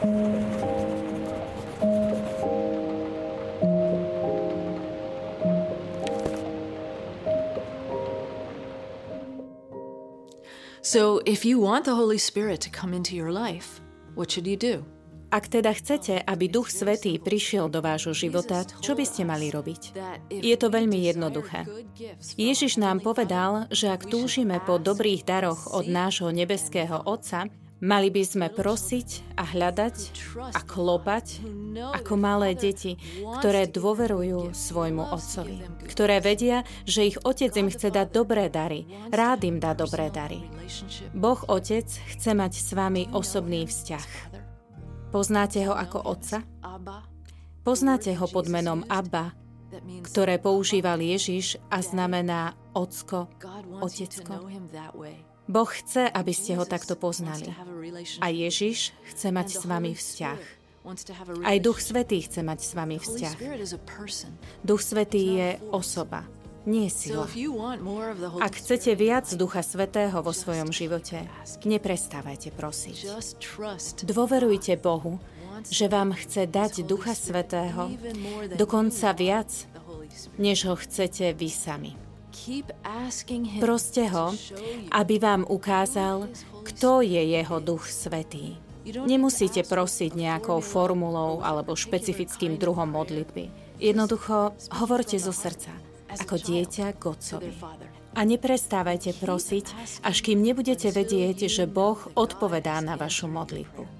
So, if you want the Holy Spirit to come into your life, what should you do? Ak teda chcete, aby Duch Svetý prišiel do vášho života, čo by ste mali robiť? Je to veľmi jednoduché. Ježiš nám povedal, že ak túžime po dobrých daroch od nášho nebeského Otca, mali by sme prosiť a hľadať a klopať ako malé deti, ktoré dôverujú svojmu Otcovi, ktoré vedia, že ich Otec im chce dať dobré dary, rád im dá dobré dary. Boh Otec chce mať s vami osobný vzťah. Poznáte ho ako otca? Poznáte ho pod menom Abba, ktoré používal Ježiš a znamená ocko, otecko. Boh chce, aby ste ho takto poznali. A Ježiš chce mať s vami vzťah. Aj Duch Svetý chce mať s vami vzťah. Duch Svetý je osoba, nie sila. Ak chcete viac Ducha Svetého vo svojom živote, neprestávajte prosiť. Dôverujte Bohu, že vám chce dať Ducha Svetého dokonca viac, než ho chcete vy sami. Proste ho, aby vám ukázal, kto je jeho Duch Svetý. Nemusíte prosiť nejakou formulou alebo špecifickým druhom modlitby. Jednoducho hovorte zo srdca – ako dieťa k Otcovi. A neprestávajte prosiť, až kým nebudete vedieť, že Boh odpovedá na vašu modlitbu.